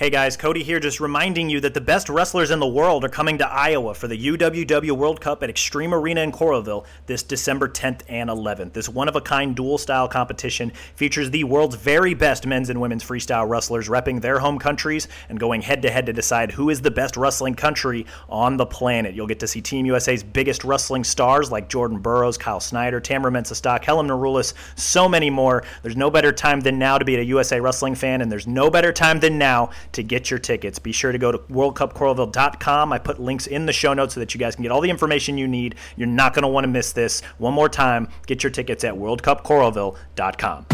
Hey guys, Cody here, just reminding you that the best wrestlers in the world are coming to Iowa for the UWW World Cup at Xtream Arena in Coralville this December 10th and 11th. This one of a kind dual style competition features the world's very best men's and women's freestyle wrestlers repping their home countries and going head to head to decide who is the best wrestling country on the planet. You'll get to see Team USA's biggest wrestling stars like Jordan Burroughs, Kyle Snyder, Tamyra Mensah-Stock, Helen Maroulis, so many more. There's no better time than now to be a USA Wrestling fan, and there's no better time than now to get your tickets. Be sure to go to worldcupcoralville.com. I put links in the show notes so that you guys can get all the information you need. You're not going to want to miss this. One more time, get your tickets at worldcupcoralville.com.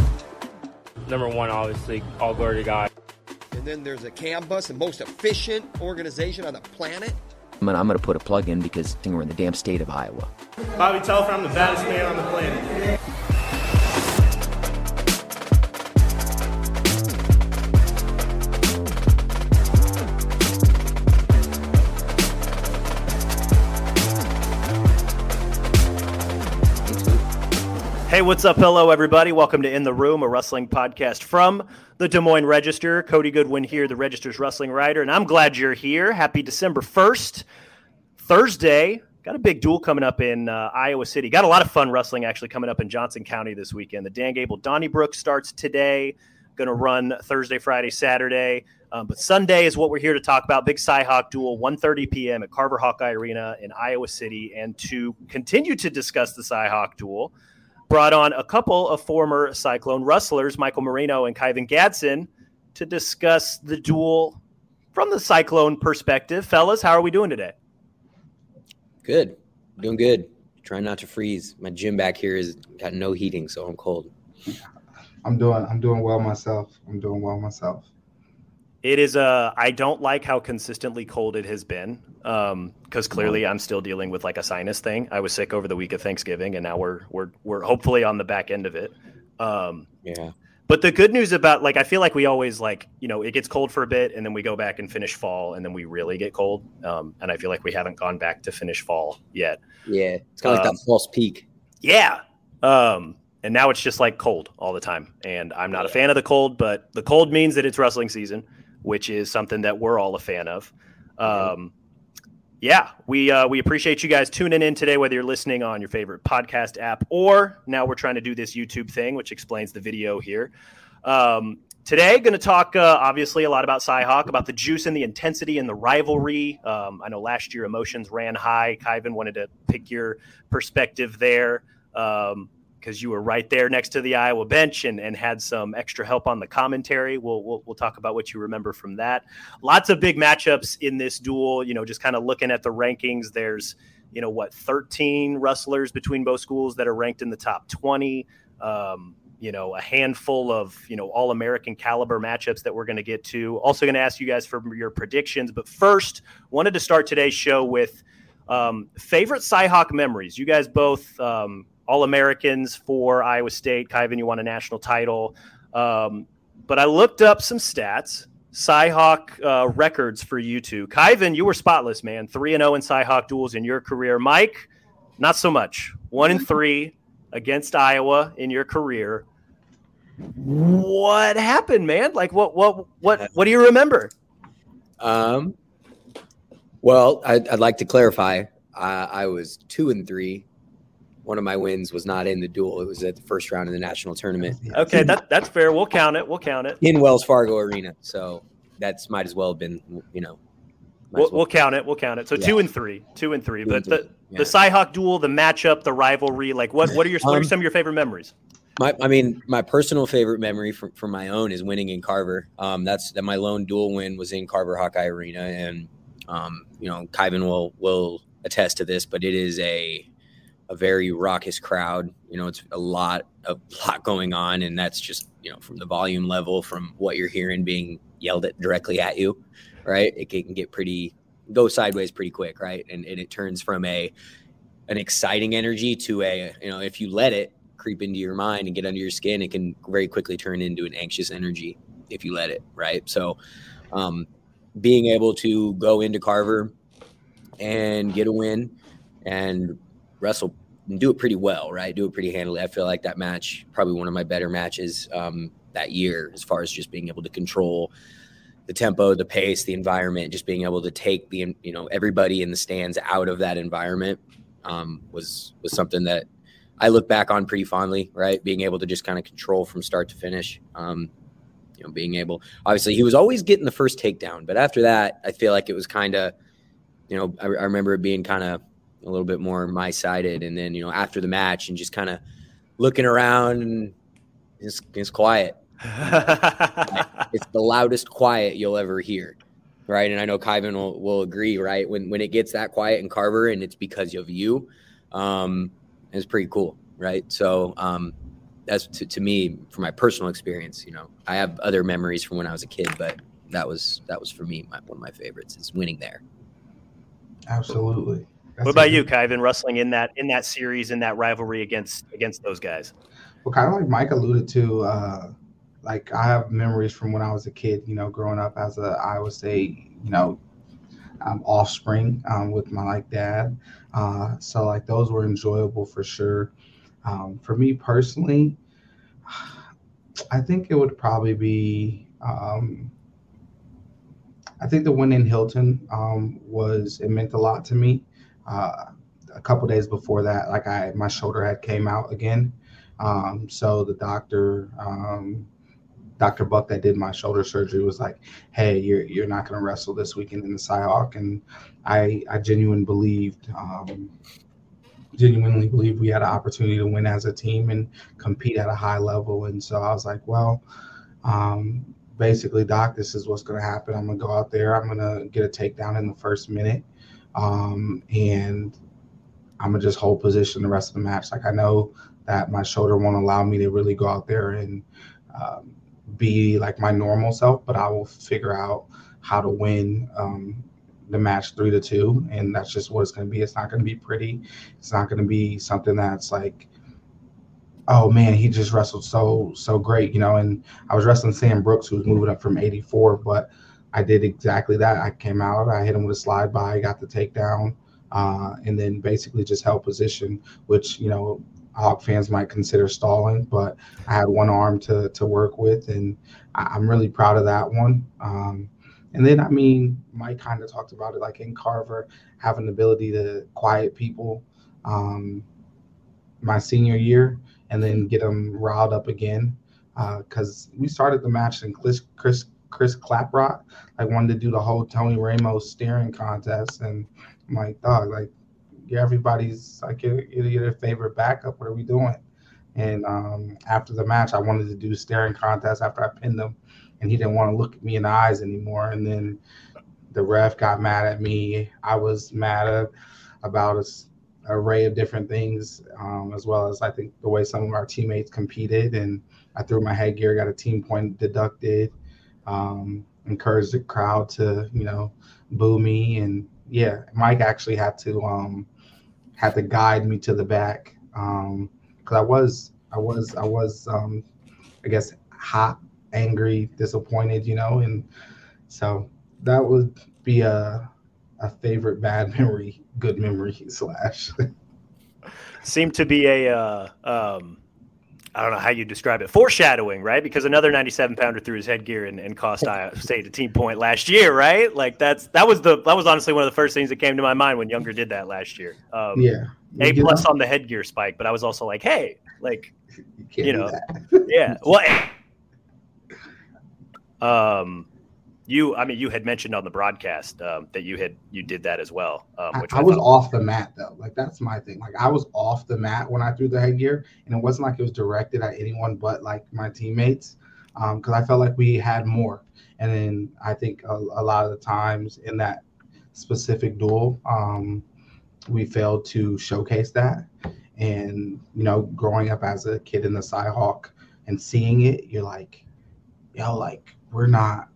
Number one, obviously, all glory to God. And then there's a CAMBUS, the most efficient organization on the planet. I'm gonna, I'm gonna put a plug in because I think we're in the damn state of Iowa. Bobby Telford, I'm the baddest man on the planet. Hey, what's up? Hello, everybody. Welcome to In the Room, a wrestling podcast from the Des Moines Register. Cody Goodwin here, the Register's wrestling writer, and I'm glad you're here. Happy December 1st, Thursday. Got a big duel coming up in uh, Iowa City. Got a lot of fun wrestling actually coming up in Johnson County this weekend. The Dan Gable Donnybrook starts today. Going to run Thursday, Friday, Saturday. Um, but Sunday is what we're here to talk about. Big Cyhawk duel, 1.30 p.m. at Carver Hawkeye Arena in Iowa City. And to continue to discuss the Cyhawk duel, brought on a couple of former Cyclone wrestlers, Michael Moreno and Kyven Gadson, to discuss the duel from the Cyclone perspective. Fellas, how are we doing today? Good. Doing good. Trying not to freeze. My gym back here is got no heating, so I'm cold. I'm doing I'm doing well myself. I'm doing well myself. It is uh I don't like how consistently cold it has been. Um because clearly I'm still dealing with like a sinus thing. I was sick over the week of Thanksgiving and now we're we're we're hopefully on the back end of it. Um Yeah. but the good news about like I feel like we always like, you know, it gets cold for a bit and then we go back and finish fall and then we really get cold. Um and I feel like we haven't gone back to finish fall yet. Yeah. It's kind of like Um, that false peak. Yeah. Um, and now it's just like cold all the time. And I'm not a fan of the cold, but the cold means that it's wrestling season, which is something that we're all a fan of. Um, yeah, we uh, we appreciate you guys tuning in today, whether you're listening on your favorite podcast app or now we're trying to do this YouTube thing, which explains the video here. Um, today, going to talk uh, obviously a lot about Cyhawk, about the juice and the intensity and the rivalry. Um, I know last year emotions ran high. Kyven wanted to pick your perspective there because you were right there next to the Iowa bench and, and had some extra help on the commentary. We'll, we'll we'll talk about what you remember from that. Lots of big matchups in this duel. You know, just kind of looking at the rankings. There's you know what 13 wrestlers between both schools that are ranked in the top 20. Um, you know, a handful of you know all American caliber matchups that we're going to get to. Also, going to ask you guys for your predictions, but first, wanted to start today's show with um, favorite Cyhawk memories. You guys both um, all Americans for Iowa State. Kyven, you won a national title. Um, but I looked up some stats. Cyhawk uh, records for you two. Kyven, you were spotless, man. Three and zero in Cyhawk duels in your career. Mike, not so much. One and three against Iowa in your career. What happened, man? Like, what, what, what, what do you remember? Um, well, I'd, I'd like to clarify. I, I was two and three. One of my wins was not in the duel. It was at the first round of the national tournament Okay, that, that's fair. We'll count it. We'll count it. in Wells Fargo Arena. So that's might as well have been, you know. We'll, well- we'll count it. We'll count it. So Yeah. two and three, two and three. Two But and the three, yeah. the Cyhawk duel, the matchup, the rivalry, like what what are your what are Um, some of your favorite memories? My, I mean, my personal favorite memory from, from my own is winning in Carver. Um, that's that my lone dual win was in Carver Hawkeye Arena, and um, you know, Kyven will will attest to this, but it is a a very raucous crowd. You know, it's a lot a lot going on, and that's just you know from the volume level, from what you're hearing being yelled at directly at you, right? It can get pretty go sideways pretty quick, right? And, and it turns from a an exciting energy to a you know if you let it creep into your mind and get under your skin, it can very quickly turn into an anxious energy if you let it, right? So, um, being able to go into Carver and get a win and wrestle and do it pretty well, right? Do it pretty handily. I feel like that match probably one of my better matches um, that year as far as just being able to control the tempo, the pace, the environment, just being able to take the you know everybody in the stands out of that environment um, was was something that I look back on pretty fondly. Right, being able to just kind of control from start to finish. Um, you know, being able obviously he was always getting the first takedown, but after that, I feel like it was kind of you know I, I remember it being kind of a little bit more my sided, and then you know after the match and just kind of looking around and it's, it's quiet it's the loudest quiet you'll ever hear. Right. And I know Kyven will, will agree, right? When when it gets that quiet in Carver and it's because of you, um, it's pretty cool. Right. So um that's to, to me, from my personal experience, you know, I have other memories from when I was a kid, but that was that was for me my, one of my favorites is winning there. Absolutely. That's what about you, Kyven? Wrestling in that in that series in that rivalry against against those guys. Well, kind of like Mike alluded to, uh, like I have memories from when I was a kid, you know, growing up as a Iowa State, you know, um, offspring um, with my like dad. Uh, so like those were enjoyable for sure. Um, for me personally, I think it would probably be. Um, I think the win in Hilton um, was it meant a lot to me. Uh, a couple days before that, like I my shoulder had came out again, um, so the doctor Dr. Buck that did my shoulder surgery was like, "Hey, you're you're not going to wrestle this weekend in the Cyhawk," and I I genuinely believed, um, genuinely believed we had an opportunity to win as a team and compete at a high level. And so I was like, well, um, basically, Doc, this is what's going to happen. I'm going to go out there. I'm going to get a takedown in the first minute, um, and I'm gonna just hold position the rest of the match. Like I know that my shoulder won't allow me to really go out there and um, be like my normal self, but I will figure out how to win um, the match three to two, and that's just what it's to be. It's not to be pretty. It's not to be something that's like, oh man, he just wrestled so so great, you know. And I was wrestling Sam Brooks, who was moving up from 84, but I did exactly that. I came out, I hit him with a slide by, got the takedown, uh, and then basically just held position, which you know Hawk fans might consider stalling, but I had one arm to to work with, and I, am really proud of that one. Um, and then, I mean, Mike kind of talked about it, like in Carver, having the ability to quiet people. Um, my senior year, and then get them riled up again, because uh, we started the match and Chris Chris Chris Klaprock like wanted to do the whole Tony Ramos staring contest, and I'm like, dog, like everybody's like you're, you're favorite backup. What are we doing? And um, after the match, I wanted to do staring contest after I pinned him, and he didn't want to look at me in the eyes anymore. And then the ref got mad at me. I was mad at, about a array of different things, um, as well as I think the way some of our teammates competed. And I threw my headgear, got a team point deducted, um, encouraged the crowd to, you know, boo me. And yeah, Mike actually had to um, had to guide me to the back Um, because I was I was I was um, I guess hot, angry, disappointed, you know, and so that would be a a favorite bad memory, good memory slash. Seemed to be a uh, um, I don't know how you describe it, foreshadowing, right? Because another 97 pounder threw his headgear and, and cost Iowa State a team point last year, right? Like that's that was the that was honestly one of the first things that came to my mind when Yonger did that last year. Um, yeah, a plus on the headgear spike, but I was also like, hey, like you, you know, yeah, well, um, you, I mean, you had mentioned on the broadcast um, that you had you did that as well. Um, which I, I was off the mat though. Like that's my thing. Like I was off the mat when I threw the headgear, and it wasn't like it was directed at anyone but like my teammates, because um, I felt like we had more. And then I think a, a lot of the times in that specific duel, um, we failed to showcase that. And you know, growing up as a kid in the Cyhawk and seeing it, you're like, yo, like we're not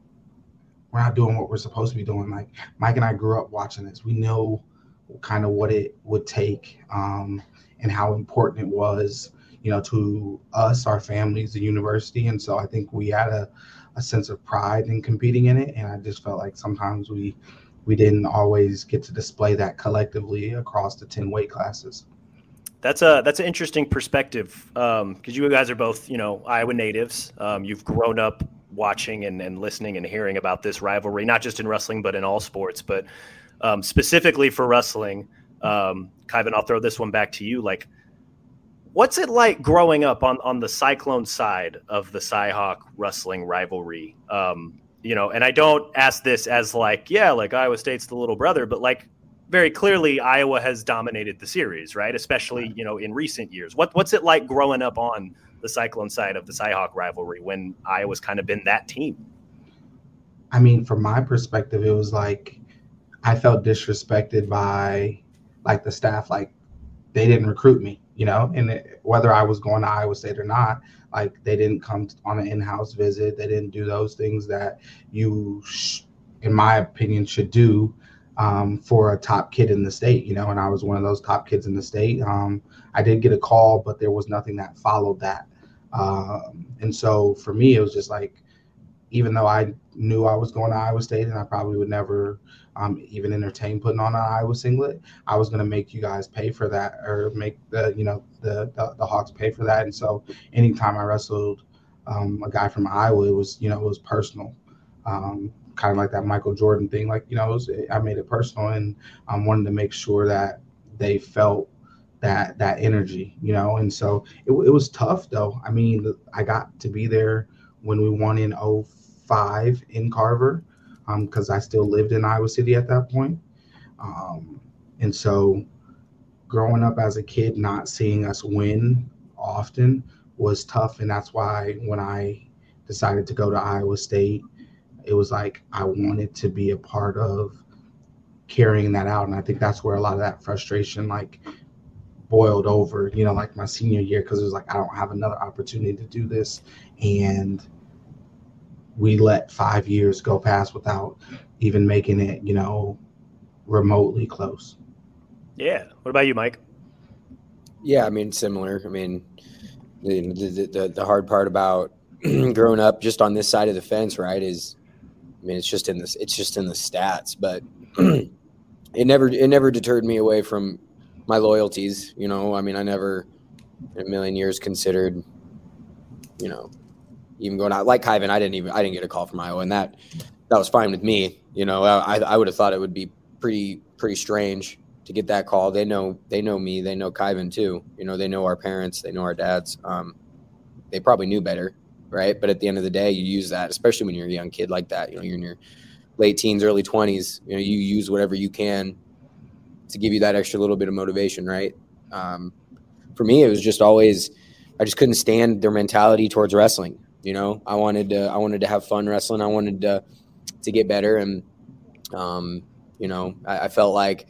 we're not doing what we're supposed to be doing. Like Mike and I grew up watching this. We know kind of what it would take um, and how important it was, you know, to us, our families, the university. And so I think we had a, a sense of pride in competing in it. And I just felt like sometimes we we didn't always get to display that collectively across the 10 weight classes. That's a that's an interesting perspective because um, you guys are both you know Iowa natives. Um, you've grown up watching and, and listening and hearing about this rivalry, not just in wrestling, but in all sports, but um, specifically for wrestling. Um, Kyven, I'll throw this one back to you. Like, what's it like growing up on, on the Cyclone side of the Cyhawk wrestling rivalry? Um, you know, and I don't ask this as like, yeah, like Iowa State's the little brother, but like very clearly Iowa has dominated the series, right? Especially, you know, in recent years. What what's it like growing up on the Cyclone side of the Cyhawk rivalry when Iowa's kind of been that team? I mean, from my perspective, it was like I felt disrespected by like the staff, like they didn't recruit me, you know, and it, whether I was going to Iowa State or not, like they didn't come on an in-house visit. They didn't do those things that you, sh- in my opinion, should do um, for a top kid in the state. You know, and I was one of those top kids in the state. Um, I did get a call, but there was nothing that followed that. Um, and so for me, it was just like, even though I knew I was going to Iowa State and I probably would never um, even entertain putting on an Iowa singlet, I was going to make you guys pay for that or make the you know the, the, the Hawks pay for that. And so anytime I wrestled um, a guy from Iowa, it was you know it was personal, um, kind of like that Michael Jordan thing. Like you know, was, I made it personal and I um, wanted to make sure that they felt that that energy, you know. And so it, it was tough though. I mean, I got to be there when we won in 05 in Carver because um, I still lived in Iowa City at that point. Um, and so growing up as a kid, not seeing us win often was tough. And that's why when I decided to go to Iowa State, it was like I wanted to be a part of carrying that out. And I think that's where a lot of that frustration like boiled over, you know, like my senior year, because it was like I don't have another opportunity to do this. And we let five years go past without even making it, you know, remotely close. Yeah. What about you, Mike? Yeah, I mean, similar. I mean, the the, the, the hard part about growing up just on this side of the fence, right, is, I mean, it's just in this, it's just in the stats, but it never, it never deterred me away from my loyalties. You know, I mean, I never in a million years considered, you know, even going out like Kyven, I didn't even I didn't get a call from Iowa, and that that was fine with me. You know, I I would have thought it would be pretty pretty strange to get that call. They know they know me, they know Kyven too. You know, they know our parents, they know our dads. Um, they probably knew better, right? But at the end of the day, you use that, especially when you're a young kid like that. You know, you're in your late teens, early twenties. You know, you use whatever you can to give you that extra little bit of motivation, right? Um, for me, it was just always I just couldn't stand their mentality towards wrestling. You know, I wanted to I wanted to have fun wrestling. I wanted to to get better, and um, you know, I, I felt like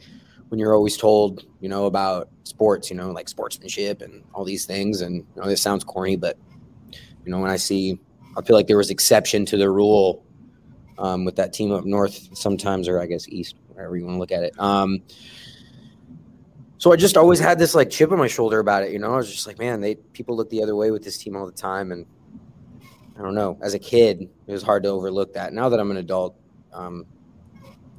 when you're always told, you know, about sports, you know, like sportsmanship and all these things, and you know, this sounds corny, but you know, when I see, I feel like there was exception to the rule um, with that team up north sometimes, or I guess east, wherever you want to look at it. Um, so I just always had this like chip on my shoulder about it. You know, I was just like, man, they people look the other way with this team all the time, and I don't know. As a kid, it was hard to overlook that. Now that I'm an adult, um,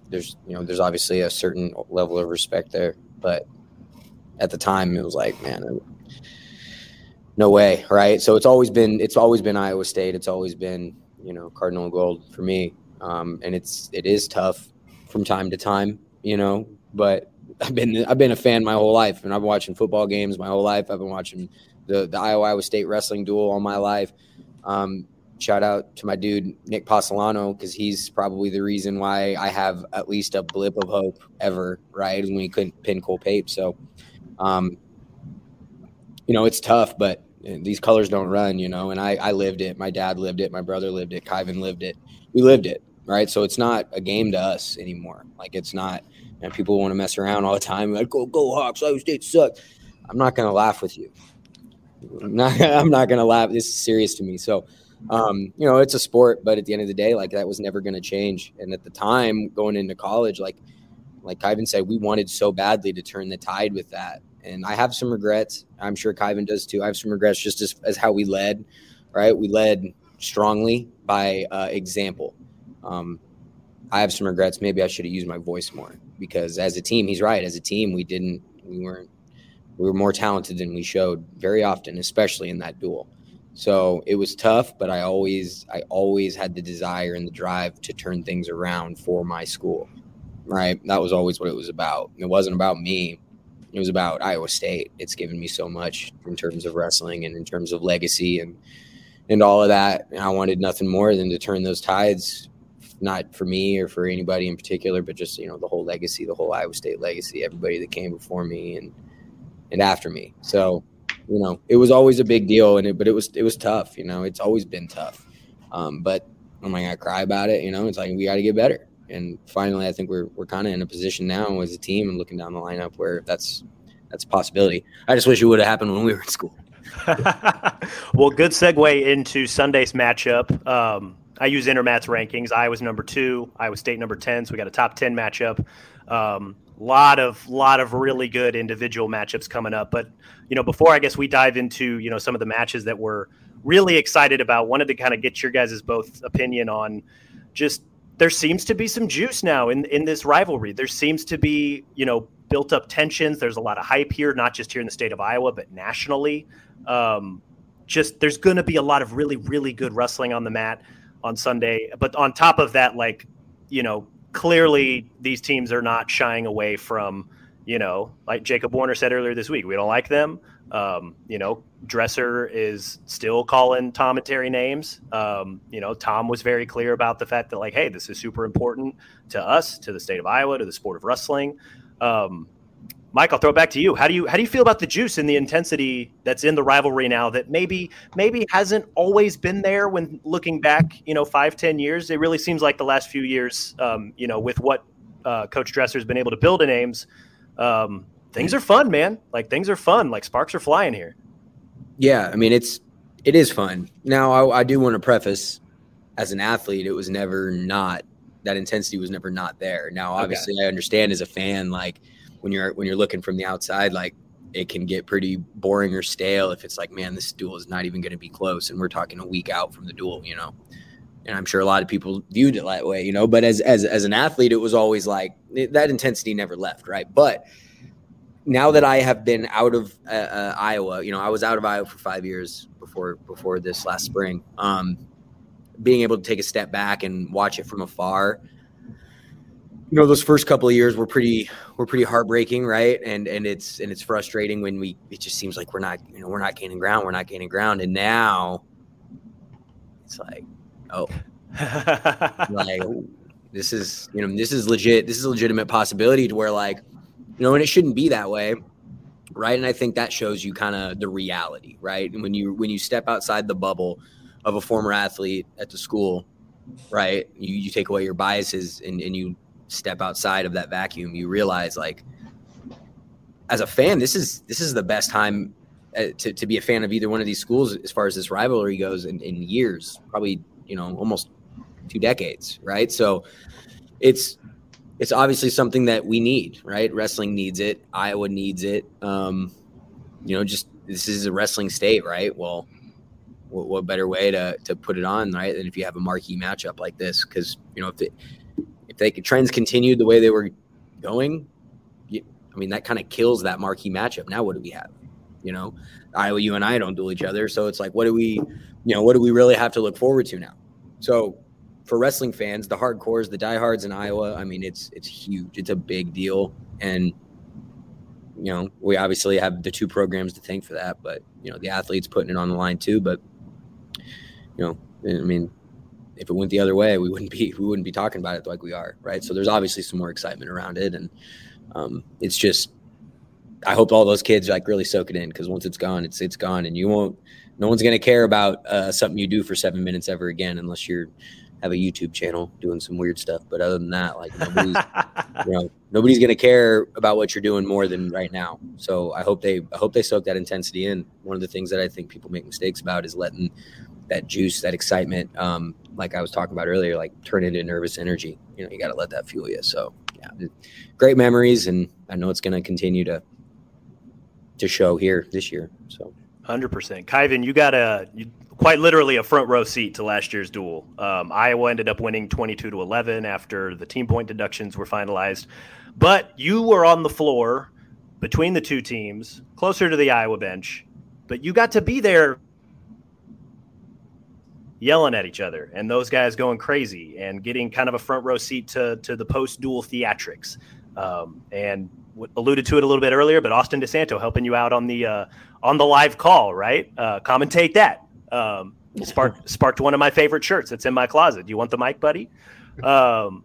there's you know there's obviously a certain level of respect there, but at the time it was like, man, no way, right? So it's always been it's always been Iowa State. It's always been you know Cardinal Gold for me, um, and it's it is tough from time to time, you know. But I've been I've been a fan my whole life, and I've been watching football games my whole life. I've been watching the the Iowa Iowa State wrestling duel all my life. Um, shout out to my dude Nick Possolano because he's probably the reason why I have at least a blip of hope ever. Right when we couldn't pin Cole Pape, so um, you know it's tough, but these colors don't run, you know. And I I lived it. My dad lived it. My brother lived it. Kyven lived it. We lived it, right? So it's not a game to us anymore. Like it's not. And people want to mess around all the time. Like go go Hawks. Iowa State suck. I'm not gonna laugh with you. I'm not, I'm not gonna laugh. This is serious to me. So um, you know, it's a sport, but at the end of the day, like that was never to change. And at the time, going into college, like like Kyven said, we wanted so badly to turn the tide with that. And I have some regrets. I'm sure Kyven does too. I have some regrets just as, as how we led, right? We led strongly by uh, example. Um, I have some regrets. Maybe I should have used my voice more because as a team, he's right. As a team, we didn't, we weren't, we were more talented than we showed very often, especially in that duel. So it was tough, but I always I always had the desire and the drive to turn things around for my school. Right? That was always what it was about. It wasn't about me. It was about Iowa State. It's given me so much in terms of wrestling and in terms of legacy and and all of that. And I wanted nothing more than to turn those tides, not for me or for anybody in particular, but just you know the whole legacy, the whole Iowa State legacy, everybody that came before me and and after me. So you know, it was always a big deal, and it, but it was it was tough. You know, it's always been tough. Um, but I'm like, I cry about it. You know, it's like we got to get better. And finally, I think we're we're kind of in a position now as a team and looking down the lineup where that's that's a possibility. I just wish it would have happened when we were in school. well, good segue into Sunday's matchup. Um, I use Intermat's rankings. I was number two, Iowa State number ten, so we got a top ten matchup. Um, lot of lot of really good individual matchups coming up. But you know, before I guess we dive into you know some of the matches that we're really excited about, wanted to kind of get your guys' both opinion on just there seems to be some juice now in in this rivalry. There seems to be you know built up tensions. There's a lot of hype here, not just here in the state of Iowa, but nationally. Um, just there's going to be a lot of really really good wrestling on the mat on Sunday. But on top of that, like you know, clearly these teams are not shying away from, you know, like Jacob Warner said earlier this week, we don't like them. Um, you know, Dresser is still calling Tom and Terry names. Um, you know, Tom was very clear about the fact that, like, hey, this is super important to us, to the state of Iowa, to the sport of wrestling. Um, Mike, I'll throw it back to you. How do you how do you feel about the juice and the intensity that's in the rivalry now that maybe maybe hasn't always been there when looking back, you know, five ten years? It really seems like the last few years, um, you know, with what uh, Coach Dresser's been able to build in Ames, um, things are fun, man. Like things are fun. Like sparks are flying here. Yeah, I mean it's it is fun. Now I, I do want to preface, as an athlete, it was never not that intensity was never not there. Now obviously okay. I understand as a fan like when you're when you're looking from the outside, like it can get pretty boring or stale if it's like, man, this duel is not even going to be close, and we're talking a week out from the duel, you know. And I'm sure a lot of people viewed it that way, you know. But as as as an athlete, it was always like that intensity never left, right? But now that I have been out of uh, uh, Iowa, you know, I was out of Iowa for five years before before this last spring. Um, being able to take a step back and watch it from afar you know those first couple of years were pretty were pretty heartbreaking right and and it's and it's frustrating when we it just seems like we're not you know we're not gaining ground we're not gaining ground and now it's like oh like this is you know this is legit this is a legitimate possibility to where like you know and it shouldn't be that way right and i think that shows you kind of the reality right and when you when you step outside the bubble of a former athlete at the school right you, you take away your biases and, and you step outside of that vacuum, you realize like as a fan, this is this is the best time uh, to, to be a fan of either one of these schools as far as this rivalry goes in, in years, probably you know almost two decades, right? So it's it's obviously something that we need, right? Wrestling needs it. Iowa needs it. Um, you know, just this is a wrestling state, right? Well, what, what, better way to to put it on, right? Than if you have a marquee matchup like this? Because you know, if it, if they trends continued the way they were going, you, I mean that kind of kills that marquee matchup. Now what do we have? You know, Iowa, you and I don't duel each other, so it's like, what do we, you know, what do we really have to look forward to now? So for wrestling fans, the hardcores, the diehards in Iowa, I mean, it's it's huge. It's a big deal, and you know, we obviously have the two programs to thank for that. But you know, the athletes putting it on the line too. But you know, I mean, if it went the other way, we wouldn't be we wouldn't be talking about it like we are, right? So there's obviously some more excitement around it, and um, it's just I hope all those kids like really soak it in because once it's gone, it's it's gone, and you won't. No one's gonna care about uh, something you do for seven minutes ever again unless you're have a YouTube channel doing some weird stuff. But other than that, like nobody's, you know, nobody's gonna care about what you're doing more than right now. So I hope they I hope they soak that intensity in. One of the things that I think people make mistakes about is letting that juice, that excitement, um, like I was talking about earlier, like turn into nervous energy. You know, you got to let that fuel you. So, yeah, great memories, and I know it's going to continue to to show here this year. So, hundred percent, Kyven, you got a you, quite literally a front row seat to last year's duel. Um, Iowa ended up winning twenty two to eleven after the team point deductions were finalized, but you were on the floor between the two teams, closer to the Iowa bench, but you got to be there yelling at each other and those guys going crazy and getting kind of a front row seat to to the post duel theatrics. Um, and alluded to it a little bit earlier, but Austin DeSanto helping you out on the uh, on the live call, right? Uh, commentate that. Um, sparked sparked one of my favorite shirts that's in my closet. Do you want the mic, buddy? Um,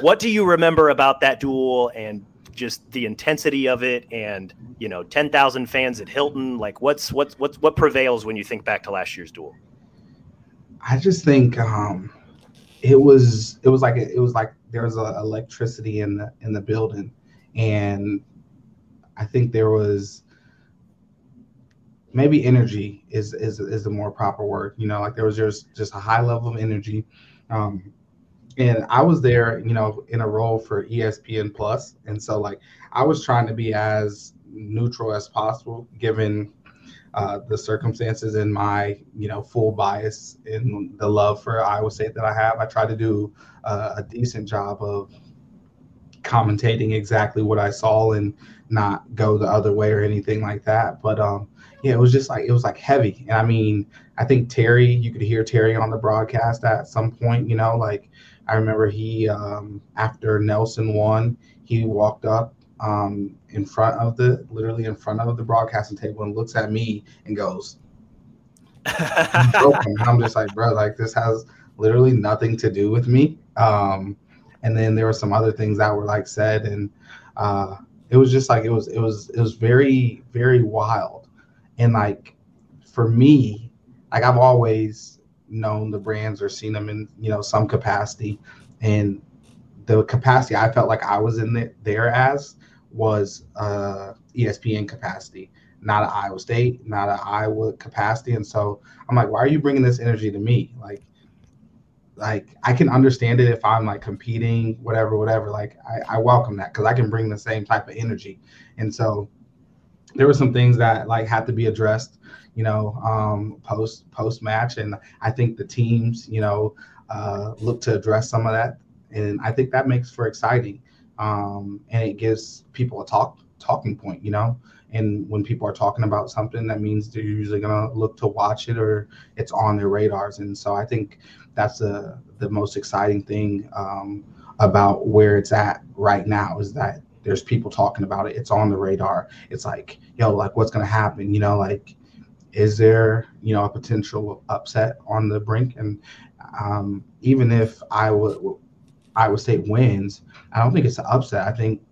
what do you remember about that duel and just the intensity of it and you know 10,000 fans at Hilton like what's what's what's what prevails when you think back to last year's duel I just think um it was it was like it was like there was a electricity in the in the building and I think there was maybe energy is is is the more proper word you know like there was just just a high level of energy um and I was there, you know, in a role for ESPN Plus, and so like I was trying to be as neutral as possible, given uh, the circumstances and my, you know, full bias in the love for Iowa State that I have. I try to do uh, a decent job of commentating exactly what I saw and not go the other way or anything like that. But um, yeah, it was just like it was like heavy, and I mean, I think Terry, you could hear Terry on the broadcast at some point, you know, like I remember he um, after Nelson won, he walked up um, in front of the literally in front of the broadcasting table and looks at me and goes, I'm just like, bro, like this has literally nothing to do with me. Um, and then there were some other things that were like said, and uh, it was just like it was it was it was very very wild, and like for me, like I've always known the brands or seen them in you know some capacity, and the capacity I felt like I was in the, there as was uh, ESPN capacity, not an Iowa State, not an Iowa capacity, and so I'm like, why are you bringing this energy to me? Like, like I can understand it if I'm like competing, whatever, whatever. Like I, I welcome that because I can bring the same type of energy, and so there were some things that like had to be addressed you know, um, post post match, and I think the teams, you know, uh, look to address some of that, and I think that makes for exciting, um, and it gives people a talk talking point, you know. And when people are talking about something, that means they're usually gonna look to watch it or it's on their radars. And so I think that's the the most exciting thing um, about where it's at right now is that there's people talking about it. It's on the radar. It's like, yo, like what's gonna happen? You know, like is there you know a potential upset on the brink and um, even if Iowa Iowa State wins, I don't think it's an upset. I think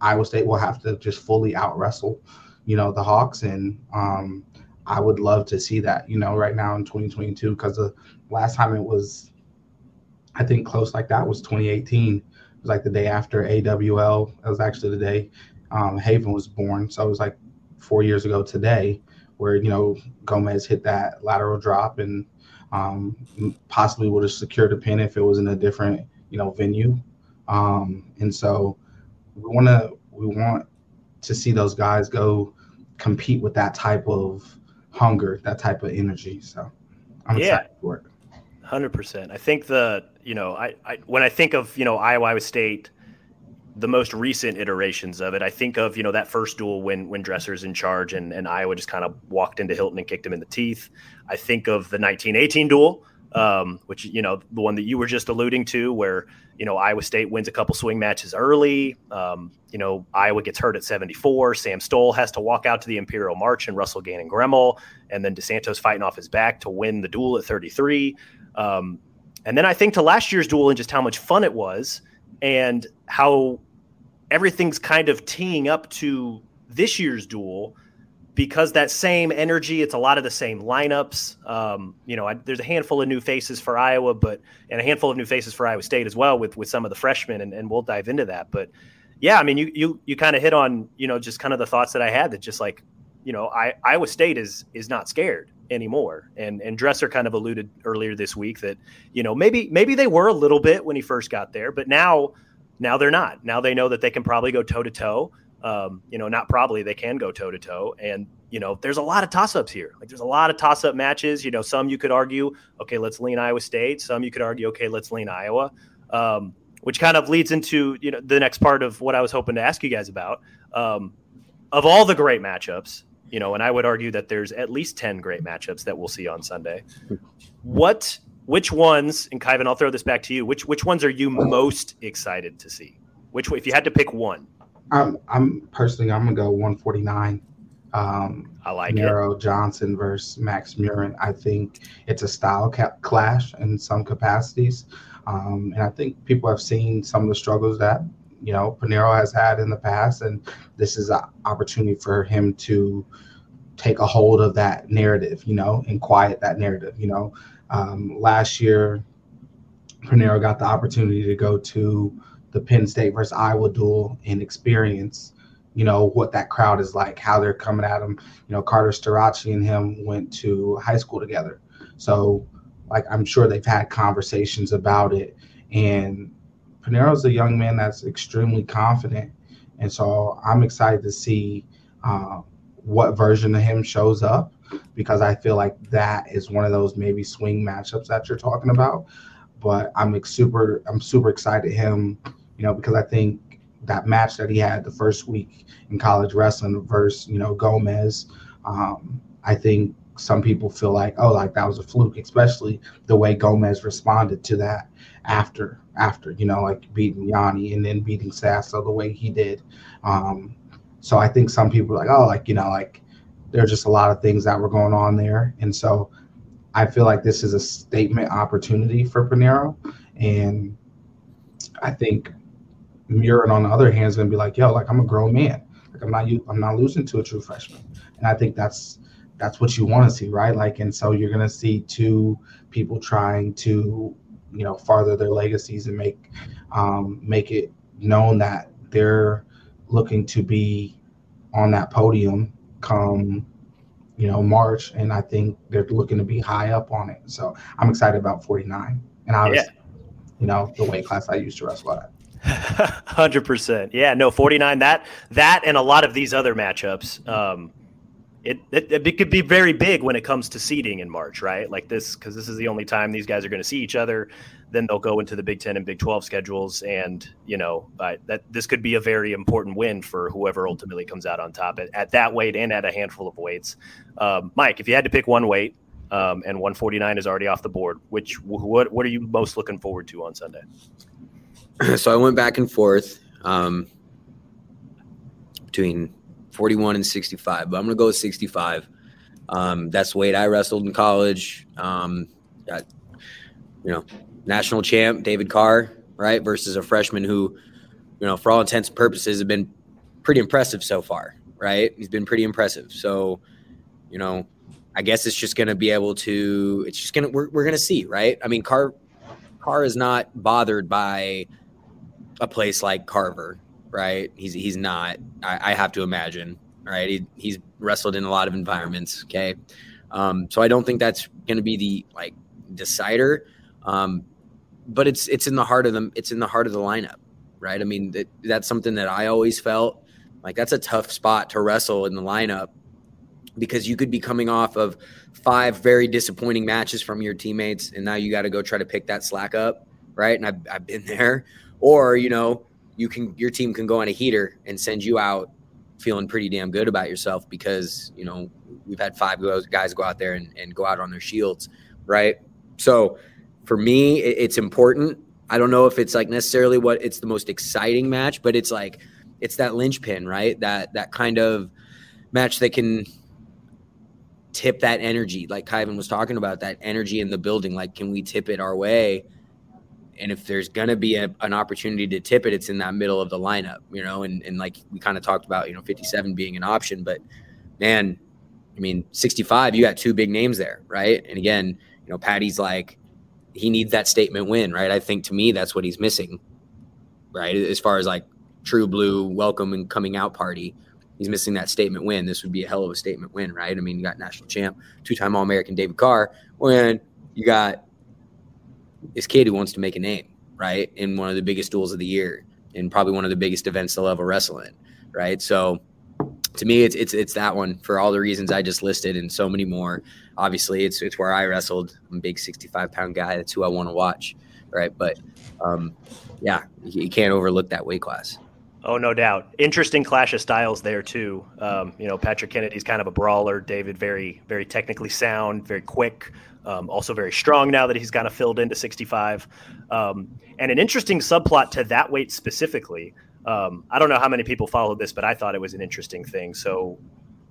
Iowa State will have to just fully out wrestle, you know, the Hawks, and um, I would love to see that, you know, right now in 2022 because the last time it was, I think, close like that was 2018. It was like the day after AWL. It was actually the day um, Haven was born, so it was like four years ago today where you know Gomez hit that lateral drop and um, possibly would have secured a pin if it was in a different you know venue. Um, and so we want to we want to see those guys go compete with that type of hunger, that type of energy. So I'm yeah. excited for it. Hundred percent. I think the you know I, I when I think of you know Iowa, Iowa State the most recent iterations of it. I think of you know that first duel when when Dresser's in charge and, and Iowa just kind of walked into Hilton and kicked him in the teeth. I think of the 1918 duel, um, which you know the one that you were just alluding to, where you know Iowa State wins a couple swing matches early. Um, you know Iowa gets hurt at 74. Sam Stoll has to walk out to the Imperial March and Russell Gannon Gremmel, and then DeSanto's fighting off his back to win the duel at 33. Um, and then I think to last year's duel and just how much fun it was and how everything's kind of teeing up to this year's duel because that same energy, it's a lot of the same lineups. Um, you know, I, there's a handful of new faces for Iowa, but and a handful of new faces for Iowa State as well with with some of the freshmen, and, and we'll dive into that. But yeah, I mean, you you you kind of hit on you know just kind of the thoughts that I had that just like you know I, Iowa State is is not scared anymore, and and Dresser kind of alluded earlier this week that you know maybe maybe they were a little bit when he first got there, but now now they're not. Now they know that they can probably go toe to toe. You know, not probably they can go toe to toe. And you know, there's a lot of toss ups here. Like there's a lot of toss up matches. You know, some you could argue, okay, let's lean Iowa State. Some you could argue, okay, let's lean Iowa. Um, which kind of leads into you know the next part of what I was hoping to ask you guys about. Um, of all the great matchups, you know, and I would argue that there's at least ten great matchups that we'll see on Sunday. What which ones, and Kyven, I'll throw this back to you. Which which ones are you most excited to see? Which if you had to pick one? I'm I'm personally I'm gonna go 149. Um, I like Nero it. Johnson versus Max Murin. I think it's a style ca- clash in some capacities, um, and I think people have seen some of the struggles that you know Paniro has had in the past, and this is an opportunity for him to take a hold of that narrative, you know, and quiet that narrative. You know, um, last year Paniro got the opportunity to go to the Penn State versus Iowa duel and experience you know what that crowd is like, how they're coming at him. You know, Carter Starocci and him went to high school together, so like I'm sure they've had conversations about it. And Paniro's a young man that's extremely confident, and so I'm excited to see uh, what version of him shows up because I feel like that is one of those maybe swing matchups that you're talking about. But I'm like, super, I'm super excited him, you know, because I think that match that he had the first week in college wrestling versus you know Gomez. Um, I think some people feel like oh like that was a fluke, especially the way Gomez responded to that after after you know like beating Yianni and then beating Sasso the way he did. Um, so I think some people are like oh like you know like there's just a lot of things that were going on there, and so I feel like this is a statement opportunity for Paniro, and I think Murin on the other hand is going to be like, yo, like I'm a grown man. Like I'm not you I'm not losing to a true freshman. And I think that's that's what you want to see, right? Like, and so you're going to see two people trying to, you know, farther their legacies and make um, make it known that they're looking to be on that podium come you know March, and I think they're looking to be high up on it. So I'm excited about 49, and obviously, yeah. you know, the weight class I used to wrestle at. Hundred percent. Yeah. No. Forty nine. That that and a lot of these other matchups. Um, it, it, it could be very big when it comes to seeding in March, right? Like this, because this is the only time these guys are going to see each other. Then they'll go into the Big Ten and Big Twelve schedules, and you know uh, that this could be a very important win for whoever ultimately comes out on top at, at that weight and at a handful of weights. Um, Mike, if you had to pick one weight, um, and 149 is already off the board, which what what are you most looking forward to on Sunday? so I went back and forth um, between 41 and 65, but I'm going to go with 65. Um, that's weight I wrestled in college. Um, got, you know, national champ David Carr, right, versus a freshman who, you know, for all intents and purposes, have been pretty impressive so far, right? He's been pretty impressive. So, you know, I guess it's just going to be able to. It's just going to. We're, we're going to see, right? I mean, Carr Carr is not bothered by a place like Carver, right? He's he's not. I, I have to imagine, right? He, he's wrestled in a lot of environments. Okay, um, so I don't think that's going to be the like decider. Um, but it's it's in the heart of the it's in the heart of the lineup, right? I mean that, that's something that I always felt like that's a tough spot to wrestle in the lineup because you could be coming off of five very disappointing matches from your teammates, and now you got to go try to pick that slack up, right? And I've, I've been there or you know you can your team can go on a heater and send you out feeling pretty damn good about yourself because you know we've had five guys go out there and, and go out on their shields right? So for me it's important. I don't know if it's like necessarily what it's the most exciting match but it's like it's that linchpin right? That that kind of match that can tip that energy. Like Kyven was talking about that energy in the building. Like can we tip it our way and if there's going to be a, an opportunity to tip it, it's in that middle of the lineup, you know, and, and like we kind of talked about, you know, 57 being an option, but man, I mean, 65, you got two big names there, right? And again, you know, Patty's like, he needs that statement win, right? I think to me, that's what he's missing, right? As far as like true blue welcome and coming out party, he's missing that statement win. This would be a hell of a statement win, right? I mean, you got national champ, two time All American David Carr, when you got this kid who wants to make a name, right? In one of the biggest duels of the year, and probably one of the biggest events they'll ever wrestle in, right? So to me, it's it's it's that one for all the reasons I just listed and so many more. Obviously, it's it's where I wrestled. I'm a big 65 pound guy. That's who I want to watch, right? But um, yeah, you can't overlook that weight class. Oh, no doubt. Interesting clash of styles there too. Um, you know, Patrick Kennedy's kind of a brawler. David very, very technically sound, very quick. Um, also very strong now that he's kind of filled into 65. Um, and an interesting subplot to that weight specifically. Um, I don't know how many people followed this, but I thought it was an interesting thing. So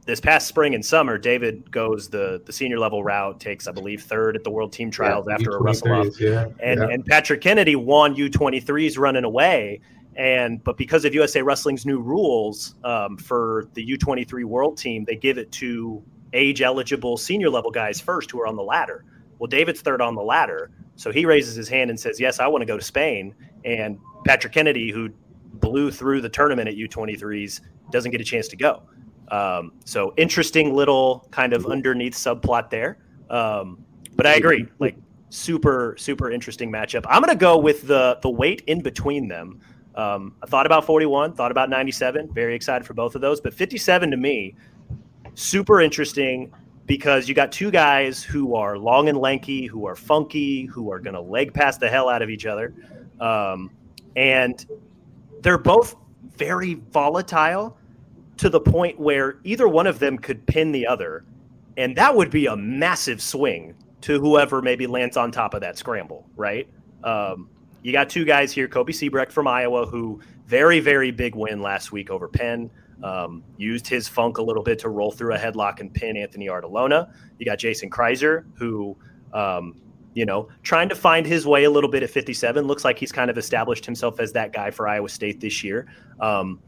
this past spring and summer, David goes the the senior level route, takes I believe third at the World Team Trials Yeah, after a wrestle up, Yeah, and yeah. and Patrick Kennedy won U23s running away. And but because of USA Wrestling's new rules um, for the U23 World Team, they give it to age eligible senior level guys first who are on the ladder. Well, David's third on the ladder, so he raises his hand and says, "Yes, I want to go to Spain." And Patrick Kennedy, who blew through the tournament at U23s, doesn't get a chance to go. Um, so interesting little kind of underneath subplot there. Um, but I agree, like super super interesting matchup. I'm gonna go with the the weight in between them. Um, I thought about 41, thought about 97. Very excited for both of those, but 57 to me, super interesting because you got two guys who are long and lanky, who are funky, who are gonna leg pass the hell out of each other, um, and they're both very volatile to the point where either one of them could pin the other, and that would be a massive swing to whoever maybe lands on top of that scramble, right? Um, you got two guys here, Kobe Siebrecht from Iowa, who very, very big win last week over Penn. Um, used his funk a little bit to roll through a headlock and pin Anthony Artalona. You got Jason Kraisser, who, um, you know, trying to find his way a little bit at 57. Looks like he's kind of established himself as that guy for Iowa State this year. Um,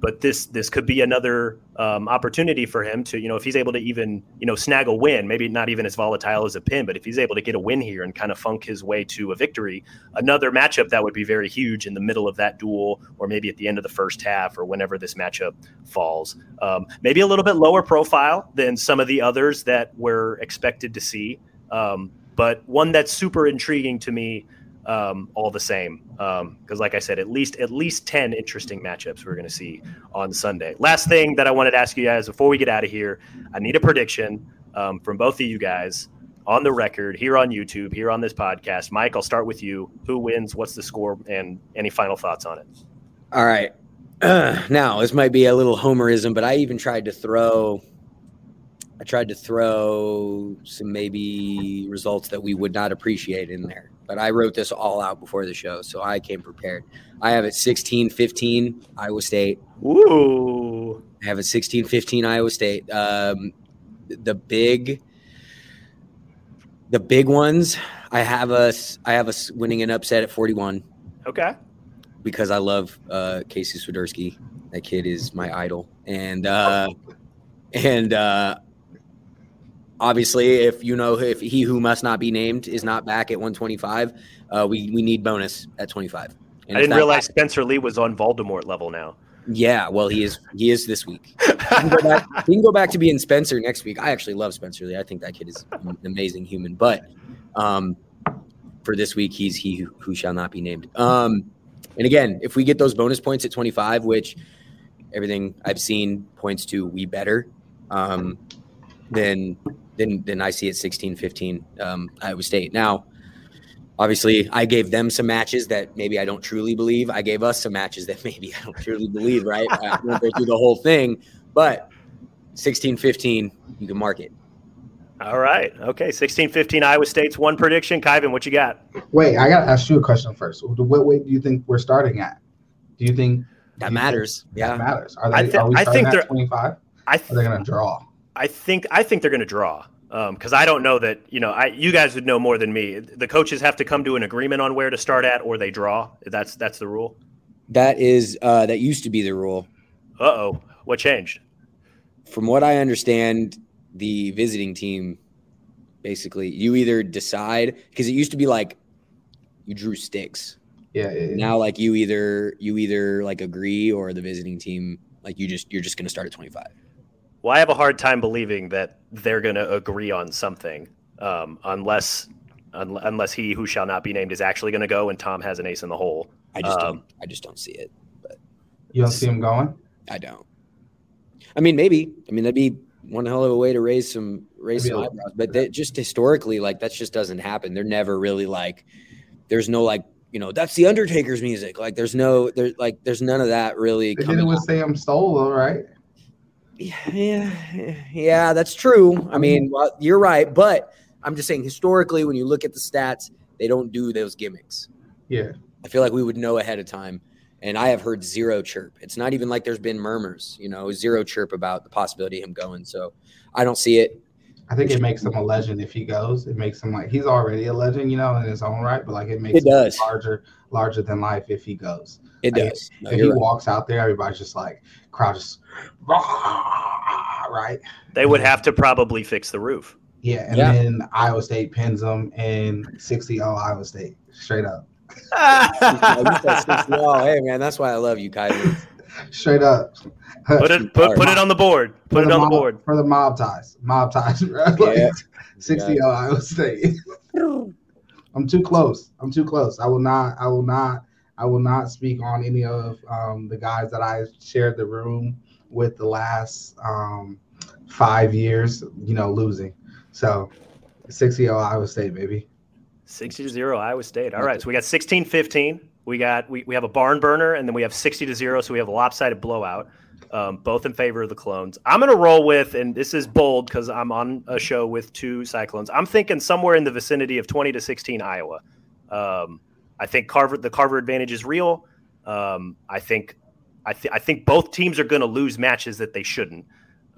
but this this could be another um, opportunity for him to you know if he's able to even you know snag a win maybe not even as volatile as a pin but if he's able to get a win here and kind of funk his way to a victory another matchup that would be very huge in the middle of that duel or maybe at the end of the first half or whenever this matchup falls. Um, maybe a little bit lower profile than some of the others that we're expected to see. Um, but one that's super intriguing to me um, all the same. Because, like I said, at least at least ten interesting matchups we're going to see on Sunday. Last thing that I wanted to ask you guys before we get out of here, I need a prediction um, from both of you guys on the record here on YouTube, here on this podcast. Mike, I'll start with you. Who wins? What's the score? And any final thoughts on it? All right. now, this might be a little homerism, but I even tried to throw I tried to throw some maybe results that we would not appreciate in there. But I wrote this all out before the show, so I came prepared. I have it 16 15 Iowa State. Ooh. I have it 16 15 Iowa State. Um, the big the big ones, I have us I have us winning an upset at 41 Okay. because I love uh, Casey Swiderski. That kid is my idol, and uh, and uh, obviously, if you know if he who must not be named is not back at 125, uh, we we need bonus at 25. And I didn't realize Spencer Lee was on Voldemort level now. Yeah, well, he is he is this week. He can, go back, he can go back to being Spencer next week. I actually love Spencer Lee. I think that kid is an amazing human. But um, for this week, he's he who, who shall not be named. Um, and again, if we get those bonus points at 25, which everything I've seen points to we better, um, then then then I see it 16 15 um, Iowa State. Now, obviously, I gave them some matches that maybe I don't truly believe. I gave us some matches that maybe I don't truly believe, right? I won't go through the whole thing, but 16 15, you can mark it. All right. Okay. 16 15 Iowa State's one prediction. Kyven, what you got? Wait, I gotta ask you a question first. What weight do you think we're starting at? Do you think That matters. think that Yeah. matters? Are I they? Are we I starting think at they're- twenty five? I Are they gonna draw? I think I think they're going to draw because I don't know that you know I you guys would know more than me. The coaches have to come to an agreement on where to start at, or they draw. That's that's the rule. That is, uh, that used to be the rule. Uh oh, what changed? From what I understand, the visiting team basically, you either decide, because it used to be like you drew sticks. Yeah, yeah, yeah. Now, like you either, you either like agree or the visiting team, like you just, you're just going to start at 25. Well, I have a hard time believing that they're going to agree on something um, unless un- unless he who shall not be named is actually going to go and Tom has an ace in the hole. I just Um, don't, I just don't see it. you don't see him going. I don't. I mean, maybe. I mean, that'd be one hell of a way to raise some raise Maybe some eyebrows. But that just historically, like that just doesn't happen. They're never really like. There's no like you know, that's the Undertaker's music. Like there's no there's like there's none of that really. They did coming it with out. Sam Stoll, though, right? Yeah, yeah, that's true. I mean, mm-hmm. well, you're right, but I'm just saying historically, when you look at the stats, they don't do those gimmicks. Yeah. I feel like we would know ahead of time. And I have heard zero chirp. It's not even like there's been murmurs, you know, zero chirp about the possibility of him going. So I don't see it. I think it makes him a legend if he goes. It makes him like he's already a legend, you know, in his own right. But like it makes It does. him larger, larger than life if he goes. It Like, does. No, if he right. walks out there, everybody's just like crowd just right. They would have to probably fix the roof. Yeah, and Yeah. then Iowa State pins them and 60 0 Iowa State. Straight up. You said 60. Hey man, that's why I love you, Kylie. Straight up. Put it put, put it on the board. For Put it on the mob- board. For the mob ties. Mob ties, right? Like, Yeah. 60 0 Iowa State. I'm too close. I'm too close. I will not, I will not, I will not speak on any of um, the guys that I shared the room with the last um, five years, you know, losing. So 60 0 Iowa State, baby. 60 to 0 Iowa State. All right. So we got 16 15. We got we, we have a barn burner and then we have 60 to 0. So we have a lopsided blowout. Um, both in favor of the clones. I'm going to roll with, and this is bold because I'm on a show with two Cyclones. I'm thinking somewhere in the vicinity of 20 to 16 Iowa. Um, I think Carver the Carver advantage is real. Um, I think I, th- I think both teams are going to lose matches that they shouldn't.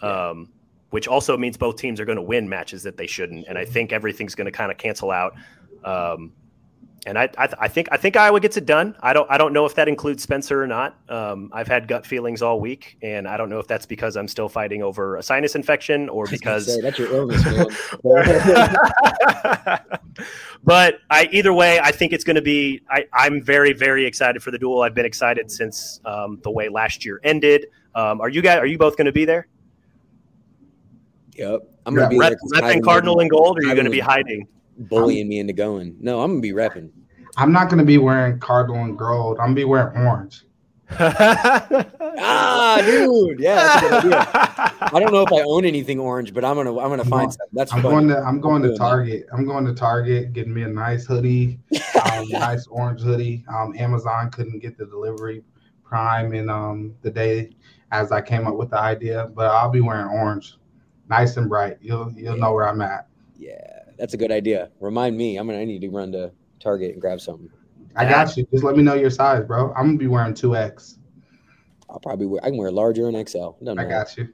Um, which also means both teams are going to win matches that they shouldn't. And I think everything's going to kind of cancel out. Um, and I, I, I think I think Iowa gets it done. I don't I don't know if that includes Spencer or not. Um, I've had gut feelings all week, and I don't know if that's because I'm still fighting over a sinus infection or because Say, that's your illness, but I either way, I think it's going to be. I, I'm very very excited for the duel. I've been excited since um, the way last year ended. Um, are you guys? Are you both going to be there? yep. I'm gonna be Rep, there 'cause repping Kylie Cardinal and gold, or are you going to be hiding? Bullying me into going. No, I'm gonna be repping. I'm not going to be wearing cardinal and gold. I'm going to be wearing orange. Ah, dude. Yeah, that's a good idea. I don't know if I own anything orange, but I'm gonna I'm gonna I'm find going- something. That's I'm funny. going to I'm going to. Target. I'm going to Target, getting me a nice hoodie, um, nice orange hoodie. Um, Amazon couldn't get the delivery prime in um, the day as I came up with the idea, but I'll be wearing orange, nice and bright. You'll you'll know where I'm at. Yeah, that's a good idea. Remind me. I'm gonna I need to run to Target and grab something. I got you. Just let me know your size, bro. I'm gonna be wearing two X. I'll probably wear I can wear larger and XL. Doesn't I matter. got you.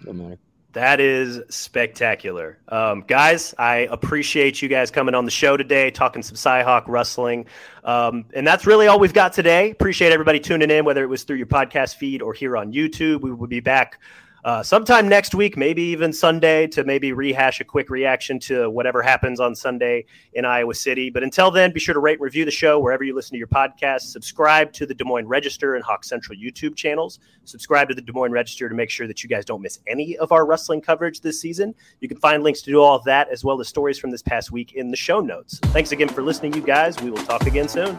Doesn't matter. That is spectacular. Um, guys, I appreciate you guys coming on the show today, talking some Cyhawk wrestling. Um, and that's really all we've got today. Appreciate everybody tuning in, whether it was through your podcast feed or here on YouTube. We will be back uh, sometime next week, maybe even Sunday, to maybe rehash a quick reaction to whatever happens on Sunday in Iowa City. But until then, be sure to rate and review the show wherever you listen to your podcast. Subscribe to the Des Moines Register and Hawk Central YouTube channels. Subscribe to the Des Moines Register to make sure that you guys don't miss any of our wrestling coverage this season. You can find links to do all of that as well as stories from this past week in the show notes. Thanks again for listening, you guys. We will talk again soon.